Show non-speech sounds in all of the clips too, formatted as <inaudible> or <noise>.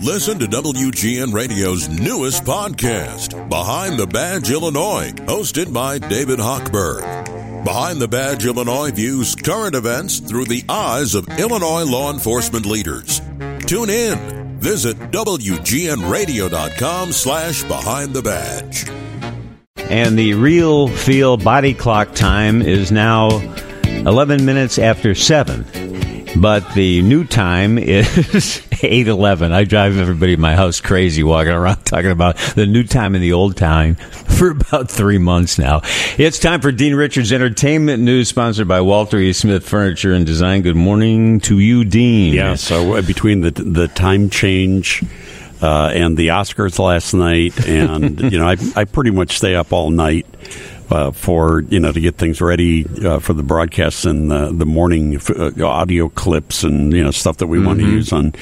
Listen to WGN Radio's newest podcast, Behind the Badge Illinois, hosted by David Hochberg. Behind the Badge Illinois views current events through the eyes of Illinois law enforcement leaders. Tune in. Visit WGNRadio.com slash Behind the Badge. And the real feel body clock time is now 11 minutes after 7. But the new time is <laughs> 8:11. I drive everybody in my house crazy walking around <laughs> talking about the new time and the old time <laughs> for about 3 months now. It's time for Dean Richards Entertainment News sponsored by Walter E. Smith Furniture and Design. Good morning to you, Dean. Yeah, so uh, between the the time change uh, and the Oscars last night, and you know, I I pretty much stay up all night uh, for you know to get things ready uh, for the broadcasts and the, the morning f- uh, audio clips and you know stuff that we mm-hmm. want to use on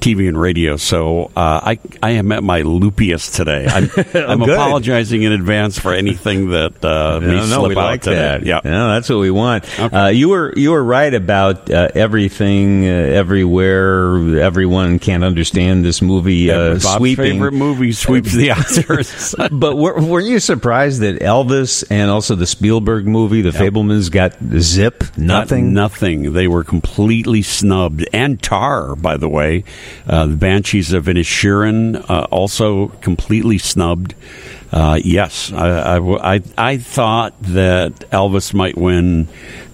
TV and radio. So uh, I I am at my loopiest today. I'm, <laughs> I'm apologizing in advance for anything that uh, may no, no, slip out like today. That. Yeah, no, that's what we want. Okay. Uh, you were you were right about uh, everything, uh, everywhere. Everyone can't understand this movie. Uh, Bob's sweeping favorite movie sweeps the Oscars. <laughs> but were, were you surprised that Elvis and also the Spielberg movie, The yep. Fabelmans, got zip nothing? Got nothing. They were completely snubbed. And Tar, by the way. Uh, the Banshees of Inisherin uh, also completely snubbed. Uh, yes, I, I, I, thought that Elvis might win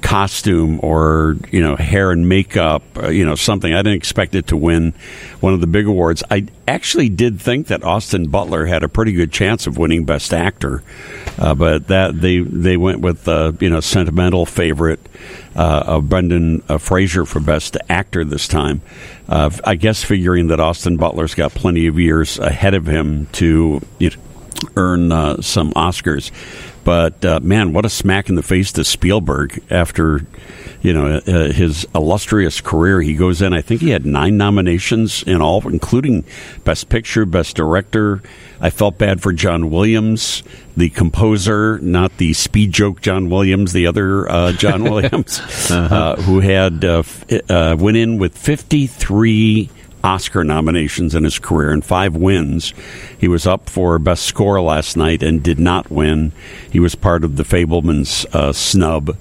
costume or you know hair and makeup, uh, you know something. I didn't expect it to win one of the big awards. I actually did think that Austin Butler had a pretty good chance of winning Best Actor, uh, but that they they went with uh, you know sentimental favorite uh, of Brendan uh, Fraser for Best Actor this time. I guess figuring that Austin Butler's got plenty of years ahead of him to you know, earn uh, some Oscars. But uh, man, what a smack in the face to Spielberg after you know uh, his illustrious career. He goes in. I think he had nine nominations in all, including Best Picture, Best Director. I felt bad for John Williams, the composer, not the speed joke John Williams, the other uh, John <laughs> Williams, uh-huh. Uh, who had uh, uh, went in with fifty three Oscar nominations in his career and five wins. He was up for Best Score last night and did not win. He was part of the Fabelmans uh, snub.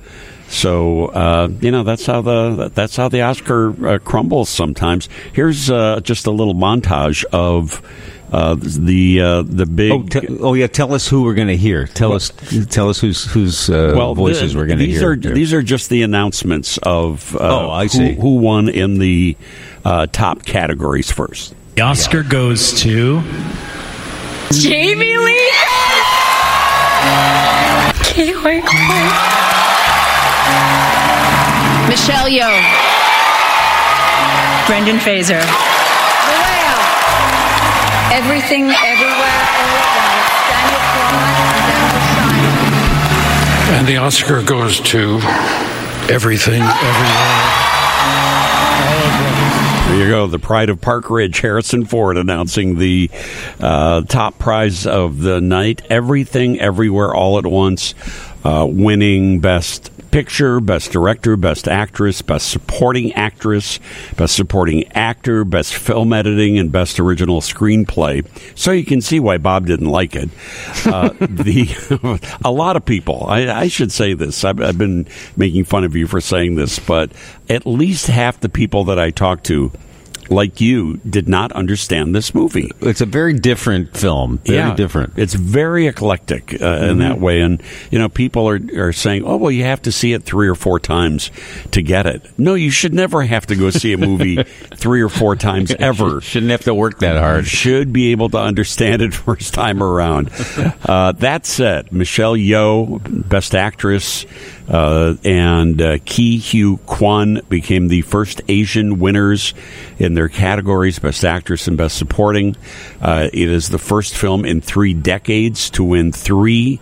So uh, you know that's how the that's how the Oscar uh, crumbles sometimes. Here's uh, just a little montage of. Uh, the uh, the big oh, t- oh, yeah tell us who we're going to hear tell well, us tell us whose whose uh, well, voices the, we're going to hear These are, these are just the announcements of oh I see who, who won in the uh, top categories first. The Oscar yeah. goes to Jamie Lee. Michelle Yeoh. Brendan Fraser. Everything, everywhere, all. And the Oscar goes to everything, everywhere. There you go. The pride of Park Ridge, Harrison Ford, announcing the uh, top prize of the night. Everything, everywhere, all at once, uh, winning best Picture, Best Director, Best Actress, Best Supporting Actress, Best Supporting Actor, Best Film Editing, and Best Original Screenplay. So you can see why Bob didn't like it. Uh, <laughs> the <laughs> a lot of people, I, I should say this. I've, I've been making fun of you for saying this, but at least half the people that I talk to like you, did not understand this movie. It's a very different film. Very yeah, different. It's very eclectic uh, mm-hmm. in that way. And, you know, people are, are saying, oh, well, you have to see it three or four times to get it. No, you should never have to go see a movie <laughs> three or four times ever. Shouldn't have to work that hard. Should be able to understand it <laughs> first time around. <laughs> Uh, that said, Michelle Yeoh, Best Actress, uh, and uh, Ke Huy Quan became the first Asian winners in their categories Best Actress and Best Supporting. Uh, it is the first film in three decades to win three.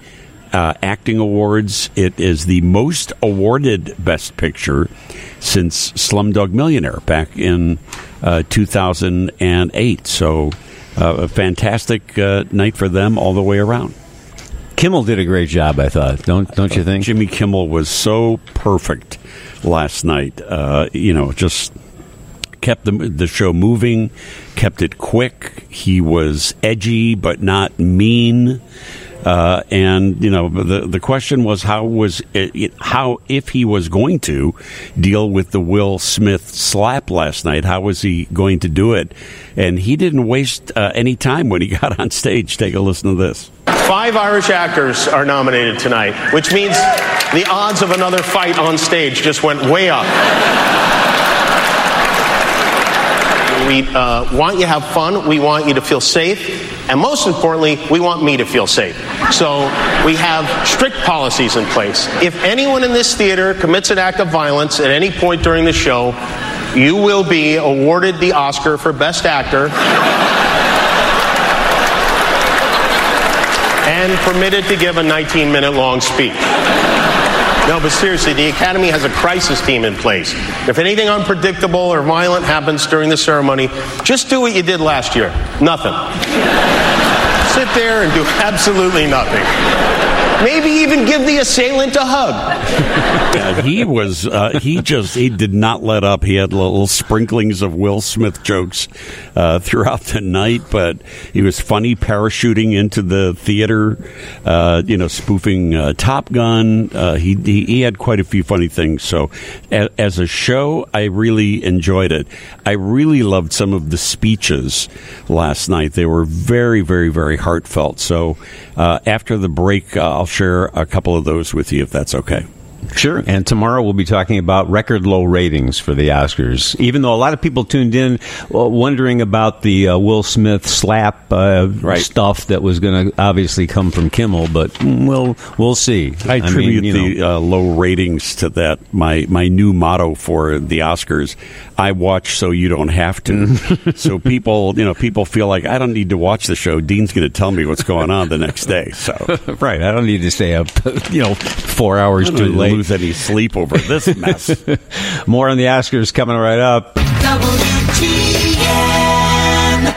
Uh, acting awards. It is the most awarded Best Picture since Slumdog Millionaire back in uh, 2008. So, uh, a fantastic uh, night for them all the way around. Kimmel did a great job, I thought. Don't don't you think? Jimmy Kimmel was so perfect last night. Uh, you know, just kept the the show moving, kept it quick. He was edgy but not mean. Uh, and you know the the question was how was it, it, how if he was going to deal with the Will Smith slap last night how was he going to do it and he didn't waste uh, any time when he <laughs> got on stage take a listen to this Five Irish actors are nominated tonight, which means the odds of another fight on stage just went way up. We uh, want you to have fun. We want you to feel safe. And most importantly, we want me to feel safe. So we have strict policies in place. If anyone in this theater commits an act of violence at any point during the show, you will be awarded the Oscar for Best Actor and permitted to give a 19 minute long speech. No, but seriously, the Academy has a crisis team in place. If anything unpredictable or violent happens during the ceremony, just do what you did last year nothing. Sit there and do absolutely nothing. Maybe even give the assailant a hug. Yeah, he was uh, he just he did not let up. He had little sprinklings of Will Smith jokes uh, throughout the night, but he was funny parachuting into the theater, uh, you know, spoofing uh, Top Gun. Uh, he, he he had quite a few funny things. So as a show, I really enjoyed it. I really loved some of the speeches last night. They were very very very heartfelt. So uh, after the break, I'll share a couple of those with you if that's okay. Sure. And tomorrow we'll be talking about record low ratings for the Oscars. Even though a lot of people tuned in uh, wondering about the uh, Will Smith slap uh, Right. stuff that was going to obviously come from Kimmel, but mm, we'll we'll see. I attribute mean, you know, the uh, low ratings to that. My my new motto for the Oscars: I watch so you don't have to. <laughs> so people, you know, people feel like I don't need to watch the show. Dean's going to tell me what's going on the next day. So <laughs> right. I don't need to stay up, <laughs> you know, four hours too don't need to late. lose any sleep over this mess. <laughs> More on the Oscars coming right up.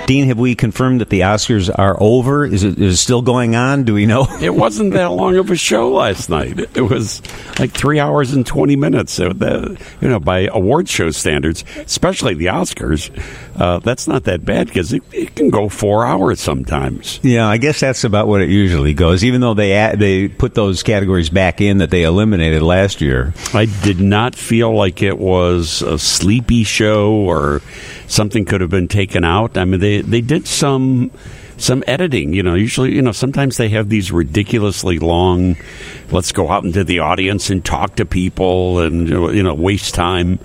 Dean, have we confirmed that the Oscars are over? Is it is it still going on? Do we know? it wasn't that long of a show last night. It was like three hours and twenty minutes. So you know, by award show standards, especially the Oscars, uh, that's not that bad because it, it can go four hours sometimes. Yeah, I guess that's about what it usually goes. Even though they add, they put those categories back in that they eliminated last year. I did not feel like it was a sleepy show or something could have been taken out. I mean, they they did some some editing. You know, usually, you know, sometimes they have these ridiculously long. Let's go out into the audience and talk to people, and you know, waste time.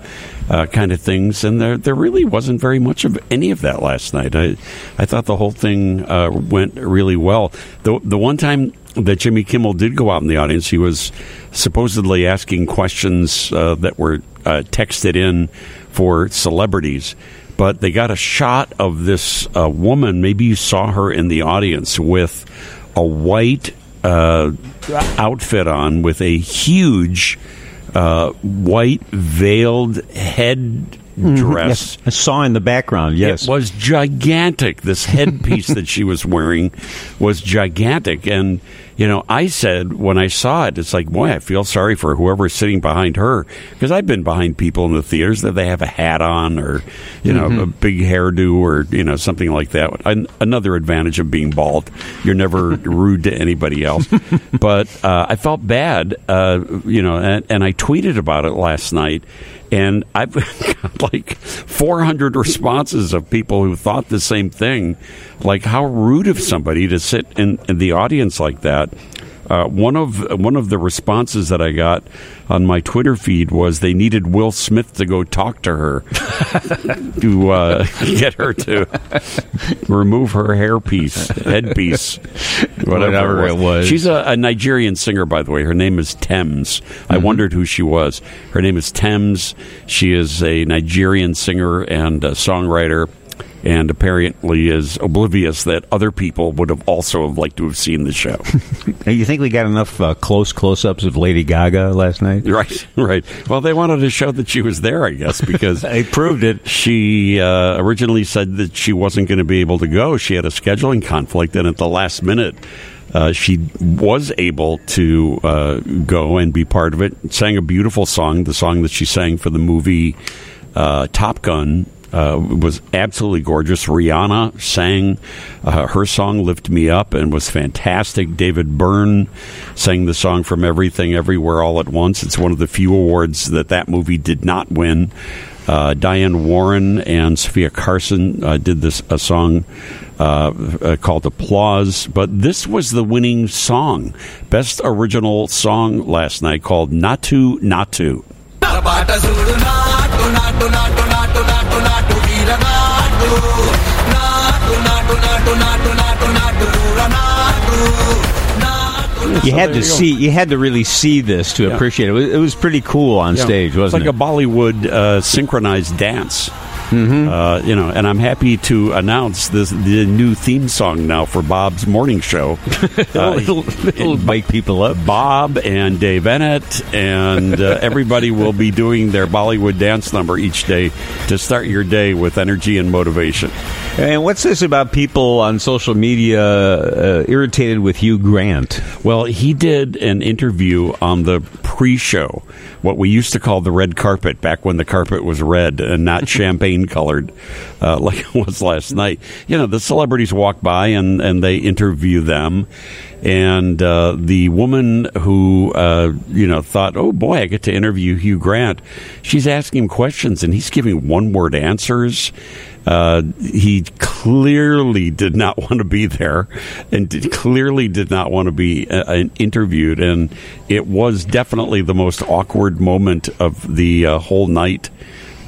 Uh, kind of things, and there there really wasn't very much of any of that last night. I I thought the whole thing uh, went really well. The the one time that Jimmy Kimmel did go out in the audience, he was supposedly asking questions uh, that were uh, texted in for celebrities. But they got a shot of this uh, woman. Maybe you saw her in the audience with a white uh, outfit on, with a huge uh, white veiled head dress. I saw in the background. Yes, It was gigantic. This headpiece that she was wearing <laughs> was gigantic. And, you know, I said when I saw it, it's like, boy, I feel sorry for whoever's sitting behind her. Because I've been behind people in the theaters that they have a hat on or, you know, a big hairdo or, you know, something like that. An- another advantage of being bald. You're never <laughs> rude to anybody else. <laughs> but uh, I felt bad, uh, you know, and, and I tweeted about it last night and I've <laughs> got like 400 responses of people who thought the same thing. Like, how rude of somebody to sit in, in the audience like that. Uh, one of one of the responses that I got on my Twitter feed was they needed Will Smith to go talk to her <laughs> to uh, get her to remove her hairpiece, headpiece, whatever, Whatever it was. She's a, a Nigerian singer, by the way. Her name is Tems. I Mm-hmm. wondered who she was. Her name is Tems. She is a Nigerian singer and a songwriter, and apparently is oblivious that other people would have also have liked to have seen the show. <laughs> you think we got enough uh, close close-ups of Lady Gaga last night? <laughs> right, right. Well, they wanted to show that she was there, I guess, because <laughs> They proved it. she uh, originally said that she wasn't going to be able to go. She had a scheduling conflict, and at the last minute, uh, she was able to uh, go and be part of it. Sang a beautiful song, the song that she sang for the movie uh, Top Gun. Uh, was absolutely gorgeous. Rihanna sang uh, her song "Lift Me Up" and was fantastic. David Byrne sang the song "From Everything Everywhere All at Once." It's one of the few awards that that movie did not win. Uh, Diane Warren and Sofia Carson uh, did this a song uh, uh, called "Applause," but this was the winning song, best original song last night, called "Naatu Naatu." పాట చూడు నాటు నాటు నాటు నాటు నాటు నాటు వీర నాటు నాటు నాటు నాటు నాటు నాటు నాటు దూర నాటు నాటు You had to see, you had to really see this to appreciate it. It was, it was pretty cool on Yeah. stage, it's wasn't like it? a Bollywood uh, synchronized dance. Uh, you know, and I'm happy to announce this the new theme song now for Bob's morning show. <laughs> Uh, it'll, it'll wake people up. Bob and Dave Bennett and uh, <laughs> everybody will be doing their Bollywood dance number each day to start your day with energy and motivation. And what's this about people on social media uh, irritated with Hugh Grant? Well, he did an interview on the pre-show, what we used to call the red carpet, back when the carpet was red and not <laughs> champagne colored, uh, <laughs> like it was last night. You know, the celebrities walk by and, and they interview them. And uh, the woman who, uh, you know, thought, oh boy, I get to interview Hugh Grant, she's asking him questions and he's giving one word answers. Uh, he clearly did not <laughs> want to be there and did, clearly did not want to be uh, interviewed. And it was definitely the most awkward moment of the uh, whole night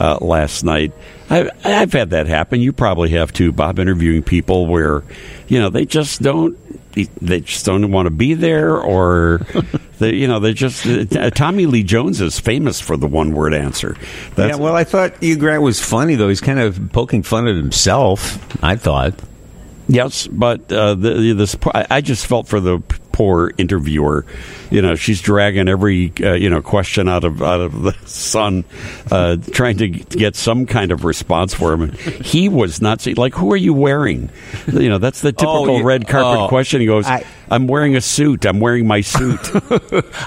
uh, last night. I, I've had that happen. You probably have too, Bob, interviewing people where, you know, they just don't. They just don't want to be there, or <laughs> they, you know, they just. Uh, Tommy Lee Jones is famous for the one-word answer. That's, yeah, well, I thought Hugh Grant was funny, though. He's kind of poking fun at himself, I thought. Yes, but uh, the, this I just felt for the poor interviewer. You know, she's dragging every uh, you know question out of out of the sun, uh, trying to get some kind of response for him. He was not like, "Who are you wearing?" You know, that's the typical you- red carpet oh, question. He goes, I- "I'm wearing a suit. I'm wearing my suit." <laughs>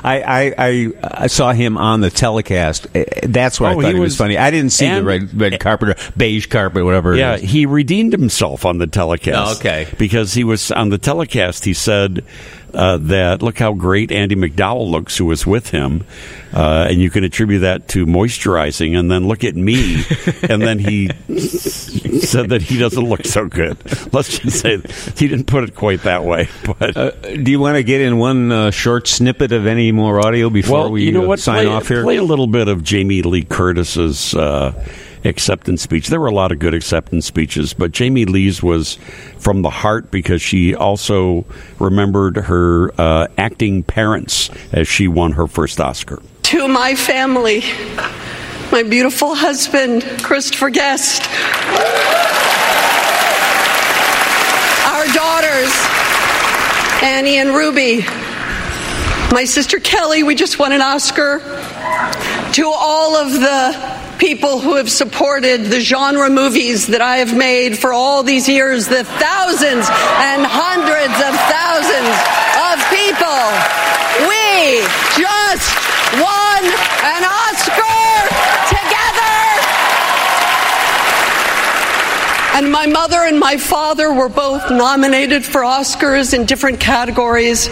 I, I, I, saw him on the telecast. Uh, That's why Oh, I thought he he was, was- funny. I didn't see the red, red carpet or beige carpet, whatever. Yeah, is. he redeemed himself on the telecast. Oh, okay. Because he was on the telecast, he said uh, that look how great Andie MacDowell looks, who was with him, uh, and you can attribute that to moisturizing. And then look at me, <laughs> and then he said that he doesn't look so good. Let's just say he didn't put it quite that way, but. Uh, do you want to get in one uh, short snippet of any more audio before well, we you know uh, what? sign play, off here? Play a little bit of Jamie Lee Curtis's uh, acceptance speech. There were a lot of good acceptance speeches, but Jamie Lee's was from the heart because she also remembered her uh, acting parents as she won her first Oscar. To my family, my beautiful husband, Christopher Guest, our daughters, Annie and Ruby, my sister Kelly, we just won an Oscar, to all of the people who have supported the genre movies that I have made for all these years, the thousands and hundreds of thousands of people. We just won an Oscar together. And my mother and my father were both nominated for Oscars in different categories.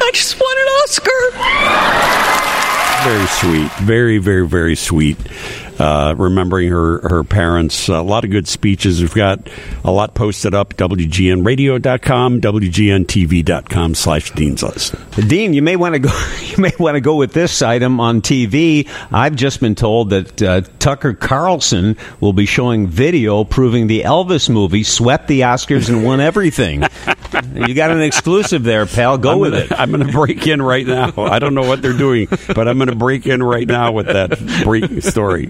I just won an Oscar. Very sweet. Very, very, very sweet. Uh, remembering her, her parents. A lot of good speeches. We've got a lot posted up. WGNradio.com, WGNTV.com slash Dean's List. Dean, you may want to go. <laughs> You may want to go with this item on TV. I've just been told that uh, Tucker Carlson will be showing video proving the Elvis movie swept the Oscars and won everything. <laughs> you got an exclusive there, pal. Go I'm with gonna, it. I'm going to break in right now. I don't know what they're doing, but I'm going to break in right now with that breaking story.